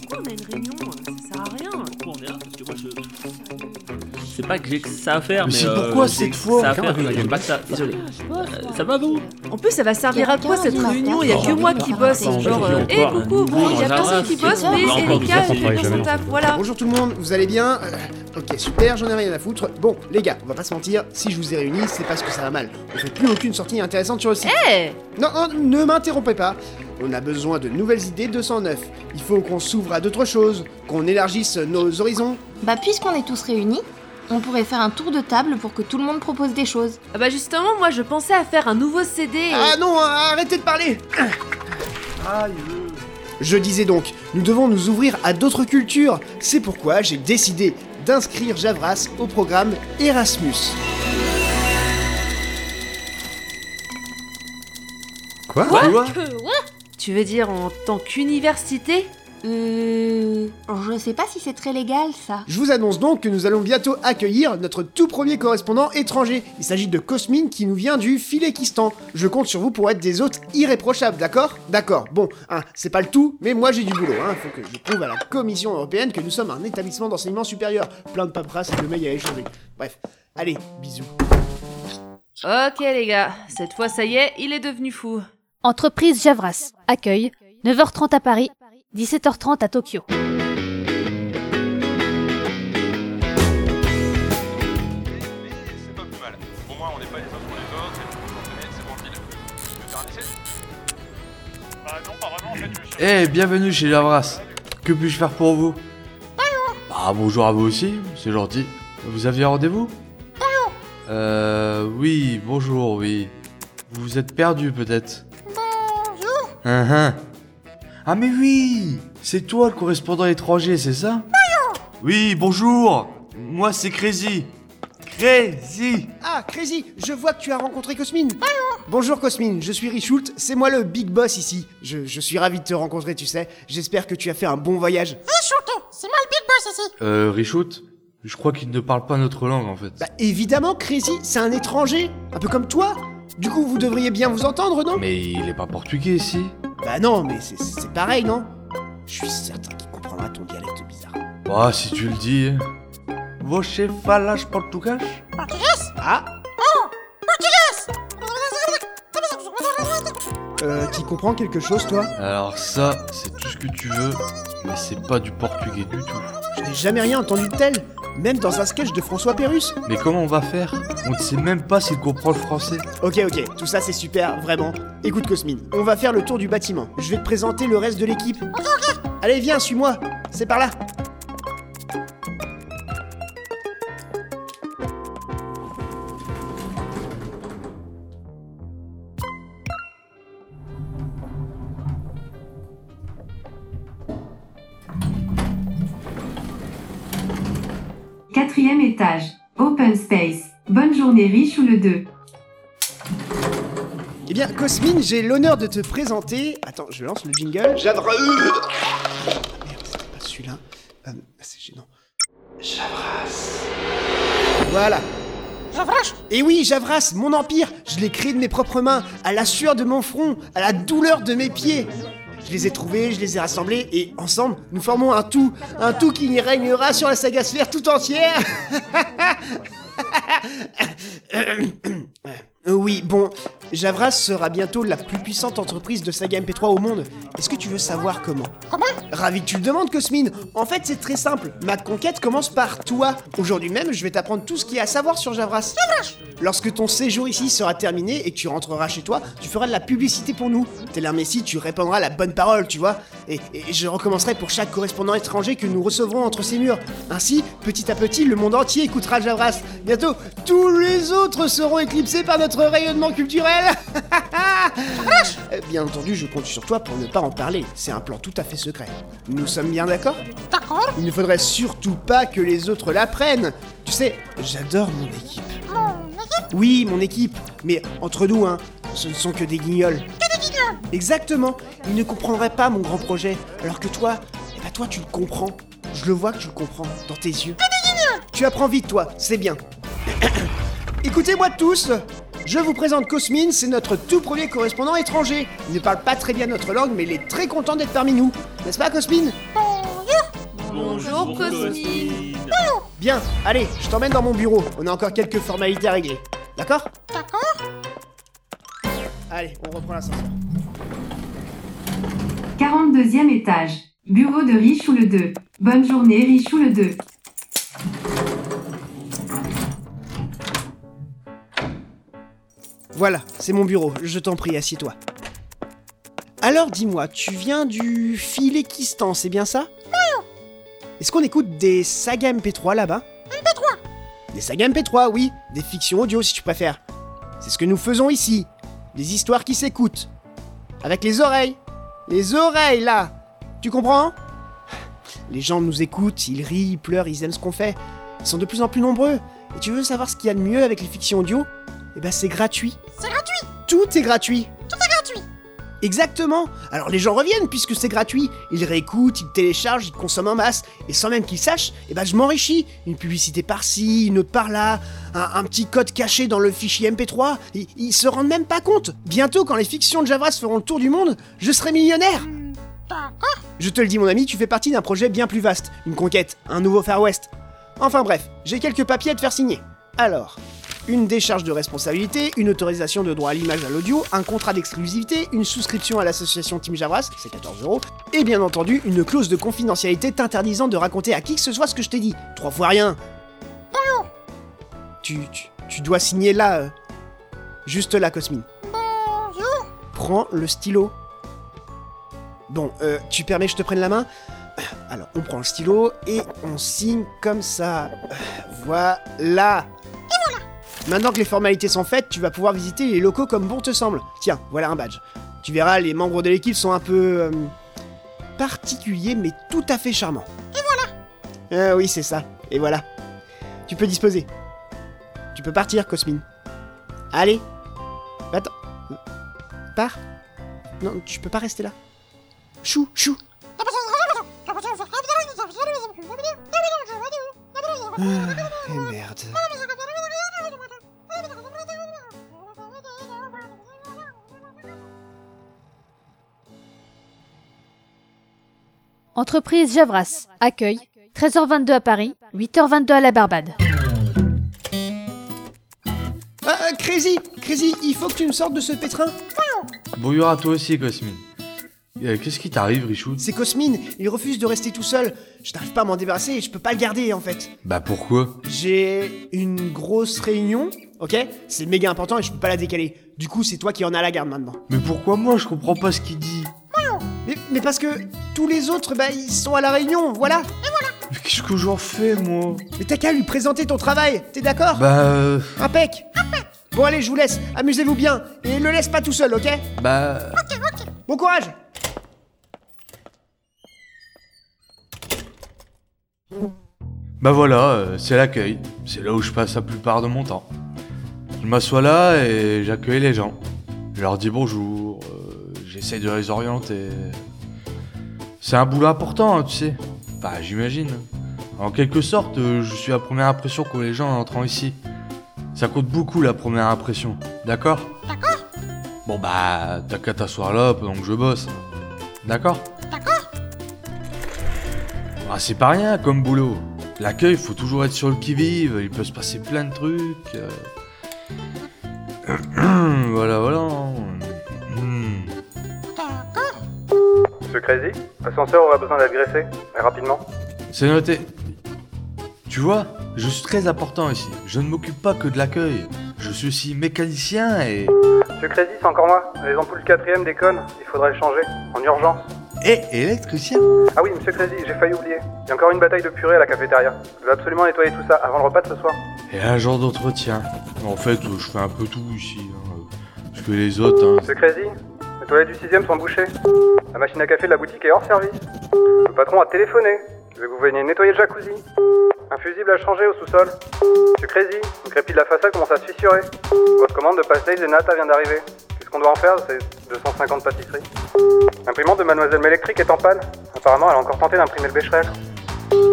Pourquoi on a une réunion Ça sert à rien. Pourquoi on est là Parce que moi je. C'est pas que j'ai que ça à faire, Mais mais. c'est euh, pourquoi j'ai cette fois Ça à faire, gueule. j'aime pas que ça. Désolé. Euh, Ça va vous En plus, ça va servir à quoi cette réunion Il y a que moi qui bosse. Genre, euh, hé encore coucou, bon, il y a personne qui bosse, mais. Erika, elle Voilà. Bonjour tout le monde, vous allez bien Euh, Ok, super, j'en ai rien à foutre. Bon, les gars, on va pas se mentir, si je vous ai réunis, c'est parce que ça va mal. On fait plus aucune sortie intéressante sur le site. Eh Non, non, ne m'interrompez pas. On a besoin de nouvelles idées 209. Il faut qu'on s'ouvre à d'autres choses, qu'on élargisse nos horizons. Bah puisqu'on est tous réunis, on pourrait faire un tour de table pour que tout le monde propose des choses. Ah bah justement, moi je pensais à faire un nouveau CD. et- Ah non, arrêtez de parler Je disais donc, nous devons nous ouvrir à d'autres cultures. C'est pourquoi j'ai décidé d'inscrire Javras au programme Erasmus. Quoi Tu veux dire en tant qu'université? Euh... Je sais pas si c'est très légal ça. Je vous annonce donc que nous allons bientôt accueillir notre tout premier correspondant étranger. Il s'agit de Cosmine qui nous vient du Filekistan. Je compte sur vous pour être des hôtes irréprochables, d'accord? D'accord. Bon, hein, c'est pas le tout, mais moi j'ai du boulot. Hein. Faut que je prouve à la Commission européenne que nous sommes un établissement d'enseignement supérieur. Plein de paperasse et de mails à échanger. Bref, allez, bisous. Ok les gars, cette fois ça y est, il est devenu fou. Entreprise Javras. Accueil. 9h30 à Paris. 17h30 à Tokyo. c'est pas plus mal. Au moins, on n'est pas les uns pour les autres, et tout, on connaît, c'est tranquille. Tu veux faire un essai Bah non, pas vraiment, en fait, je suis... Eh, bienvenue chez Javras. Que puis-je faire pour vous? Bah, bonjour à vous aussi, c'est gentil. Vous aviez rendez-vous? Euh, oui, bonjour, oui. Vous vous êtes perdu peut-être? Bonjour Ah mais oui C'est toi le correspondant étranger, c'est ça? Oui, bonjour Moi c'est Crazy Crazy Ah, Crazy, je vois que tu as rencontré Cosmine. Bonjour Cosmine, je suis Richult, c'est moi le big boss ici. Je, je suis ravi de te rencontrer, tu sais. J'espère que tu as fait un bon voyage. Euh, Richout Je crois qu'il ne parle pas notre langue en fait. Bah évidemment, Crazy, c'est un étranger, un peu comme toi. Du coup, vous devriez bien vous entendre, non? Mais il est pas portugais ici Bah non, mais c'est- c'est pareil, non? Je suis certain qu'il comprendra ton dialecte bizarre. Ah, si tu le dis. Você falas português Ah Euh, qui comprend quelque chose, toi? Alors ça, c'est tout ce que tu veux, mais c'est pas du portugais du tout. Je n'ai jamais rien entendu de tel, même dans un sketch de François Pérus. Mais comment on va faire? On ne sait même pas s'il comprend le français. Ok, ok, tout ça c'est super, vraiment. Écoute Cosmine, on va faire le tour du bâtiment. Je vais te présenter le reste de l'équipe. Allez, viens, suis-moi. C'est par là. Quatrième étage. Open space. Bonne journée riche ou le 2. Eh bien, Cosmine, j'ai l'honneur de te présenter. Attends, je lance le jingle. Javras. Merde, c'était pas celui-là. Euh, c'est gênant. Javras. Voilà. Javras Et oui, Javras, mon empire, je l'ai créé de mes propres mains, à la sueur de mon front, à la douleur de mes pieds. Je les ai trouvés, je les ai rassemblés, et ensemble, nous formons un tout, un tout qui régnera sur la saga sphère tout entière. Euh, oui, bon, Javras sera bientôt la plus puissante entreprise de saga MP3 au monde. Est-ce que tu veux savoir comment? Comment? Ravi que tu le demandes, Cosmine. En fait, c'est très simple. Ma conquête commence par toi. Aujourd'hui même, je vais t'apprendre tout ce qu'il y a à savoir sur Javras. Javras Lorsque ton séjour ici sera terminé et que tu rentreras chez toi, tu feras de la publicité pour nous. Tel un messie, tu répandras la bonne parole, tu vois. Et, je recommencerai pour chaque correspondant étranger que nous recevrons entre ces murs. Ainsi, petit à petit, le monde entier écoutera Javras. Bientôt, tous les autres seront éclipsés par notre rayonnement culturel. Euh, Bien entendu, je compte sur toi pour ne pas en parler. C'est un plan tout à fait secret. Nous sommes bien d'accord D'accord. Il ne faudrait surtout pas que les autres l'apprennent. Tu sais, j'adore mon équipe. Oui, mon équipe. Mais entre nous, hein, ce ne sont que des guignols. Que des guignols Exactement. Ils ne comprendraient pas mon grand projet. Alors que toi, eh ben toi, tu le comprends. Je le vois que tu le comprends dans tes yeux. Que des guignols Tu apprends vite, toi. C'est bien. Écoutez-moi tous je vous présente Cosmine, c'est notre tout premier correspondant étranger. Il ne parle pas très bien notre langue, mais il est très content d'être parmi nous. N'est-ce pas, Cosmine? Bonjour, Cosmine. Bien, allez, je t'emmène dans mon bureau. On a encore quelques formalités à régler. D'accord? D'accord. Allez, on reprend l'ascenseur. 42e étage. Bureau de Richou le 2. Bonne journée Richou le 2. Voilà, c'est mon bureau. Je t'en prie, assieds-toi. Alors dis-moi, tu viens du Philékistan, c'est bien ça? Est-ce qu'on écoute des sagas MP3 là-bas? MP3 Des sagas MP3, oui. Des fictions audio si tu préfères. C'est ce que nous faisons ici. Des histoires qui s'écoutent. Avec les oreilles. Les oreilles là Tu comprends? Les gens nous écoutent, ils rient, ils pleurent, ils aiment ce qu'on fait. Ils sont de plus en plus nombreux. Et tu veux savoir ce qu'il y a de mieux avec les fictions audio? Eh ben c'est gratuit. C'est gratuit Tout est gratuit Tout est gratuit Exactement Alors les gens reviennent puisque c'est gratuit. Ils réécoutent, ils téléchargent, ils consomment en masse. Et sans même qu'ils sachent, eh ben je m'enrichis. Une publicité par-ci, une autre par-là, un, un petit code caché dans le fichier MP3. Ils, ils se rendent même pas compte. Bientôt, quand les fictions de Javras feront le tour du monde, je serai millionnaire je te le dis mon ami, tu fais partie d'un projet bien plus vaste, une conquête, un nouveau Far West. Enfin bref, j'ai quelques papiers à te faire signer. Alors, une décharge de responsabilité, une autorisation de droit à l'image à l'audio, un contrat d'exclusivité, une souscription à l'association Team Javras, c'est 14 euros, et bien entendu une clause de confidentialité t'interdisant de raconter à qui que ce soit ce que je t'ai dit. Trois fois rien. Tu, tu, tu dois signer là. euh, juste là, Cosmine. Prends le stylo. Bon, euh, tu permets que je te prenne la main? Alors, on prend le stylo et on signe comme ça. Voilà. Maintenant que les formalités sont faites, tu vas pouvoir visiter les locaux comme bon te semble. Tiens, voilà un badge. Tu verras, les membres de l'équipe sont un peu... euh, particuliers, mais tout à fait charmants. Et voilà Ah oui, c'est ça. Et voilà. Tu peux disposer. Tu peux partir, Cosmine. Allez. Attends. Pars. Non, tu peux pas rester là. Chou, chou. Ah, merde. Entreprise Javras. Accueil. 13h22 à Paris, 8h22 à la Barbade. Ah, Crazy, Crazy, il faut que tu me sortes de ce pétrin. Bonjour à toi aussi, Cosmine. Euh, Qu'est-ce qui t'arrive, Richou? C'est Cosmine, il refuse de rester tout seul. Je n'arrive pas à m'en débarrasser et je peux pas le garder en fait. Bah pourquoi? J'ai une grosse réunion, ok? C'est méga important et je peux pas la décaler. Du coup, c'est toi qui en as la garde maintenant. Mais pourquoi moi? Je comprends pas ce qu'il dit. Mais, mais parce que tous les autres, bah, ils sont à la réunion, voilà. Mais qu'est-ce que j'en fais, moi? Mais t'as qu'à lui présenter ton travail, t'es d'accord? Bah... euh, Impec. Bon allez, je vous laisse, amusez-vous bien, et le laisse pas tout seul, ok? Bah... Bon courage! Bah voilà, euh, c'est l'accueil. C'est là où je passe la plupart de mon temps. Je m'assois là et j'accueille les gens. Je leur dis bonjour, euh, j'essaie de les orienter. C'est un boulot important, hein, tu sais. Enfin, j'imagine. En quelque sorte, euh, je suis la première impression qu'ont les gens en entrant ici. Ça compte beaucoup la première impression, d'accord? D'accord. Bon bah, t'as qu'à t'asseoir là pendant que je bosse. D'accord? D'accord. Ah, c'est pas rien comme boulot. L'accueil, faut toujours être sur le qui-vive, il peut se passer plein de trucs. euh. voilà, voilà. Hmm. Monsieur Crazy, l'ascenseur aura besoin d'être graissé, rapidement. C'est noté. Tu vois, je suis très important ici. Je ne m'occupe pas que de l'accueil. Je suis aussi mécanicien et... Monsieur Crazy, c'est encore moi. Les ampoules quatrième déconnent, il faudrait les changer, en urgence. Et électricien Ah oui, monsieur Crazy, j'ai failli oublier. Il y a encore une bataille de purée à la cafétéria. Je vais absolument nettoyer tout ça avant le repas de ce soir. Et un genre d'entretien. En fait, je fais un peu tout ici. hein. Je fais les autres, hein. Monsieur Crazy, les toilettes du sixième sont bouchées. La machine à café de la boutique est hors service. Le patron a téléphoné. Je veux que vous veniez nettoyer le jacuzzi. Un fusible à changer au sous-sol. Monsieur Crazy, une crépi de la façade commence à se fissurer. Votre commande de pastéis et nata vient d'arriver. Qu'est-ce qu'on doit en faire C'est 250 pâtisseries? L'imprimante de Mademoiselle Mélectrique est en panne. Apparemment, elle a encore tenté d'imprimer le Becherel.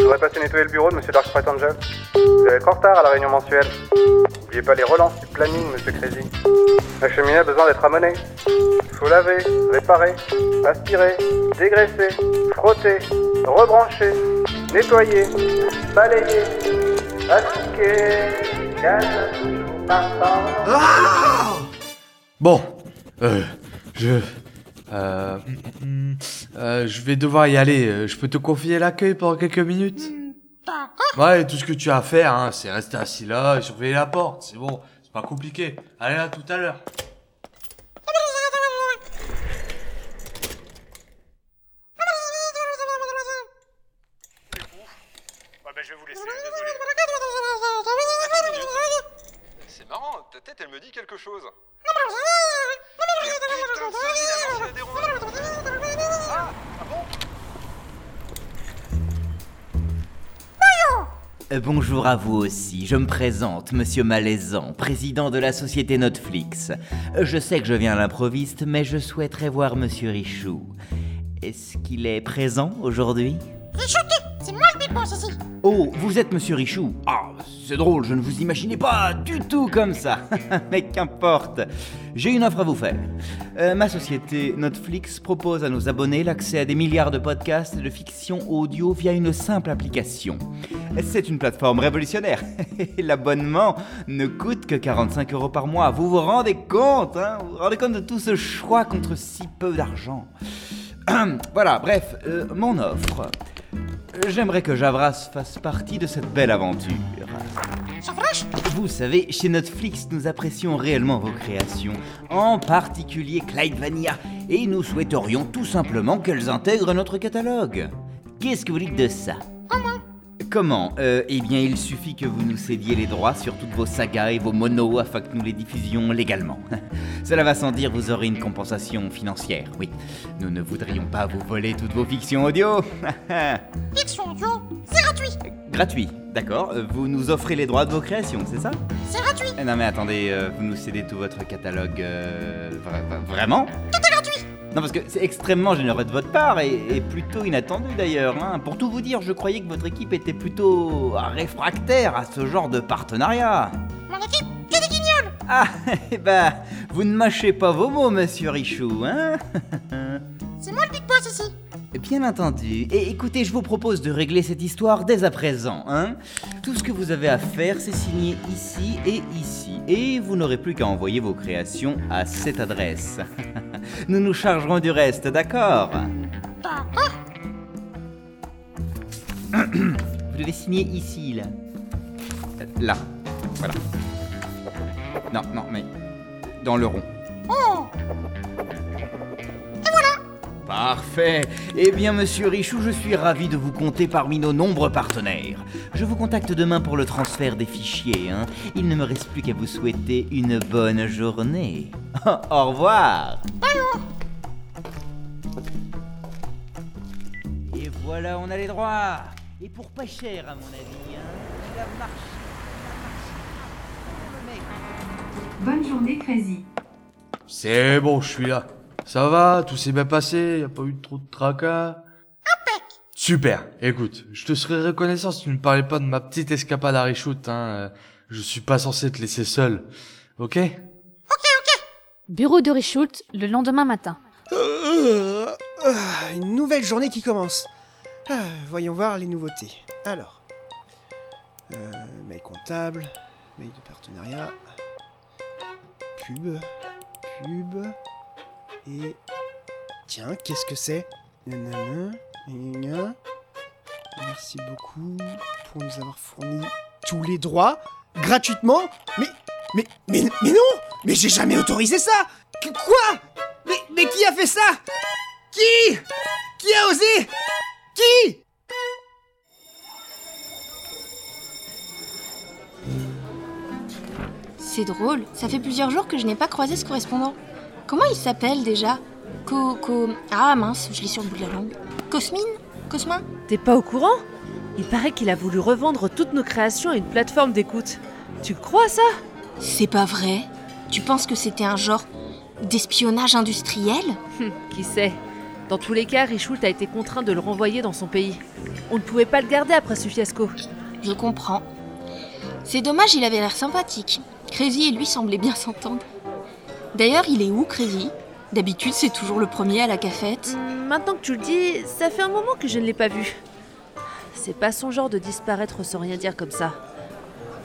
Je voudrais passer nettoyer le bureau de Monsieur Dark Sprite Angel. Vous allez être en retard à la réunion mensuelle. N'oubliez pas les relances du planning, Monsieur Crazy. La cheminée a besoin d'être amenée. Il faut laver, réparer, aspirer, dégraisser, frotter, rebrancher, nettoyer, balayer, astiquer, gaz. Ah Bon, euh, je... Euh, mm, mm, euh, je vais devoir y aller. Euh, Je peux te confier l'accueil pendant quelques minutes Ouais, tout ce que tu as à faire, hein, c'est rester assis là et surveiller la porte. C'est bon, c'est pas compliqué. Allez, à tout à l'heure. Ouais, bah, je vais vous laisser, désolé. C'est marrant, ta tête, elle me dit quelque chose. Bonjour à vous aussi, je me présente, Monsieur Malaisant, président de la société Netflix. Euh, Je sais que je viens à l'improviste, mais je souhaiterais voir Monsieur Richoux. Est-ce qu'il est présent aujourd'hui? C'est moi le big boss ici Oh, vous êtes Monsieur Richoux Ah, c'est drôle, je ne vous imaginais pas du tout comme ça. Mais qu'importe. J'ai une offre à vous faire. Euh, ma société Netflix propose à nos abonnés l'accès à des milliards de podcasts de fiction audio via une simple application. C'est une plateforme révolutionnaire. L'abonnement ne coûte que 45 euros par mois. Vous vous rendez compte, hein? Vous vous rendez compte de tout ce choix contre si peu d'argent Voilà, bref, euh, mon offre. J'aimerais que Javras fasse partie de cette belle aventure. Vous savez, chez Netflix, nous apprécions réellement vos créations, en particulier Clyde Vanilla, et nous souhaiterions tout simplement qu'elles intègrent notre catalogue. Qu'est-ce que vous dites de ça? Comment Euh, Eh bien, il suffit que vous nous cédiez les droits sur toutes vos sagas et vos monos afin que nous les diffusions légalement. Cela va sans dire, vous aurez une compensation financière, oui. Nous ne voudrions pas vous voler toutes vos fictions audio. Fiction audio, c'est gratuit Gratuit, d'accord. Euh, Vous nous offrez les droits de vos créations, c'est ça? C'est gratuit Eh Non mais attendez, euh, vous nous cédez tout votre catalogue... euh, vra- vra- vraiment? Tout est gratuit Non parce que c'est extrêmement généreux de votre part et, et plutôt inattendu d'ailleurs. hein. Pour tout vous dire, je croyais que votre équipe était plutôt réfractaire à ce genre de partenariat. Mon équipe, que des guignols Ah, eh ben, vous ne mâchez pas vos mots, monsieur Richoux, hein C'est moi le big boss ici Bien entendu. Et écoutez, je vous propose de régler cette histoire dès à présent, hein Tout ce que vous avez à faire, c'est signer ici et ici. Et vous n'aurez plus qu'à envoyer vos créations à cette adresse. Nous nous chargerons du reste, d'accord? Vous devez signer ici, là. Euh, Là. Voilà. Non, non, mais... Dans le rond. Parfait. Eh bien, monsieur Richoux, je suis ravi de vous compter parmi nos nombreux partenaires. Je vous contacte demain pour le transfert des fichiers. Hein. Il ne me reste plus qu'à vous souhaiter une bonne journée. Au revoir. Et voilà, on a les droits. Et pour pas cher, à mon avis. Hein. Il a marché. Il a marché. Le mec. Bonne journée, Crazy. C'est bon, je suis là. Ça va, tout s'est bien passé, y a pas eu trop de tracas. Super. Écoute, je te serais reconnaissant si tu ne parlais pas de ma petite escapade à Richout, hein. euh, Je suis pas censé te laisser seul. Ok? Bureau de Richoult, le lendemain matin. Euh, ah, Une nouvelle journée qui commence. Ah, voyons voir les nouveautés. Alors, euh, mail comptable, mail de partenariat, pub, pub, et... Tiens, qu'est-ce que c'est. Merci beaucoup pour nous avoir fourni tous les droits gratuitement. Mais, mais, mais, non Mais j'ai jamais autorisé ça Quoi mais, mais qui a fait ça Qui Qui a osé Qui C'est drôle, ça fait plusieurs jours que je n'ai pas croisé ce correspondant. Comment il s'appelle déjà Co... Co... Ah mince, je l'ai sur le bout de la langue. Cosmine? Cosmin? T'es pas au courant? Il paraît qu'il a voulu revendre toutes nos créations à une plateforme d'écoute. Tu crois ça? C'est pas vrai Tu penses que c'était un genre d'espionnage industriel? Hum, Qui sait? Dans tous les cas, Richoult a été contraint de le renvoyer dans son pays. On ne pouvait pas le garder après ce fiasco. Je comprends. C'est dommage, il avait l'air sympathique. Crazy et lui semblaient bien s'entendre. D'ailleurs, il est où, Crazy? D'habitude, c'est toujours le premier à la cafette. Hum, Maintenant que tu le dis, ça fait un moment que je ne l'ai pas vu. C'est pas son genre de disparaître sans rien dire comme ça.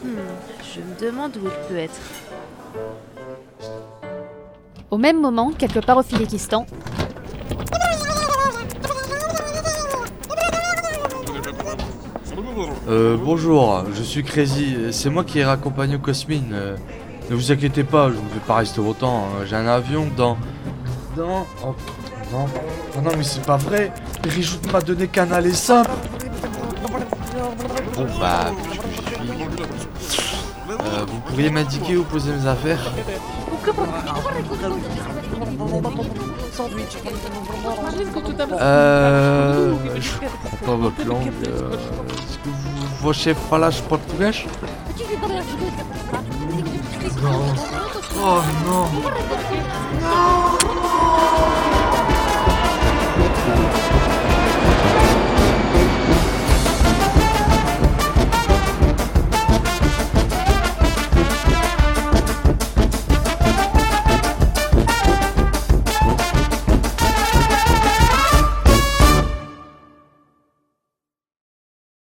Hmm, je me demande où il peut être. Au même moment, quelque part au Philékistan, Euh, bonjour, je suis Crazy. C'est moi qui ai raccompagné Cosmine. Euh, ne vous inquiétez pas, je ne vais pas rester longtemps. hein. J'ai un avion dans. Dans. Oh, non. Oh non, mais c'est pas vrai. Rijout m'a donné qu'un aller simple. Bon, bah, puisque j'y suis. Euh, vous pourriez m'indiquer où poser mes affaires? Euh. Je comprends pas votre langue. euh, Est-ce que vous vochez falas portugais No. Oh, no. No.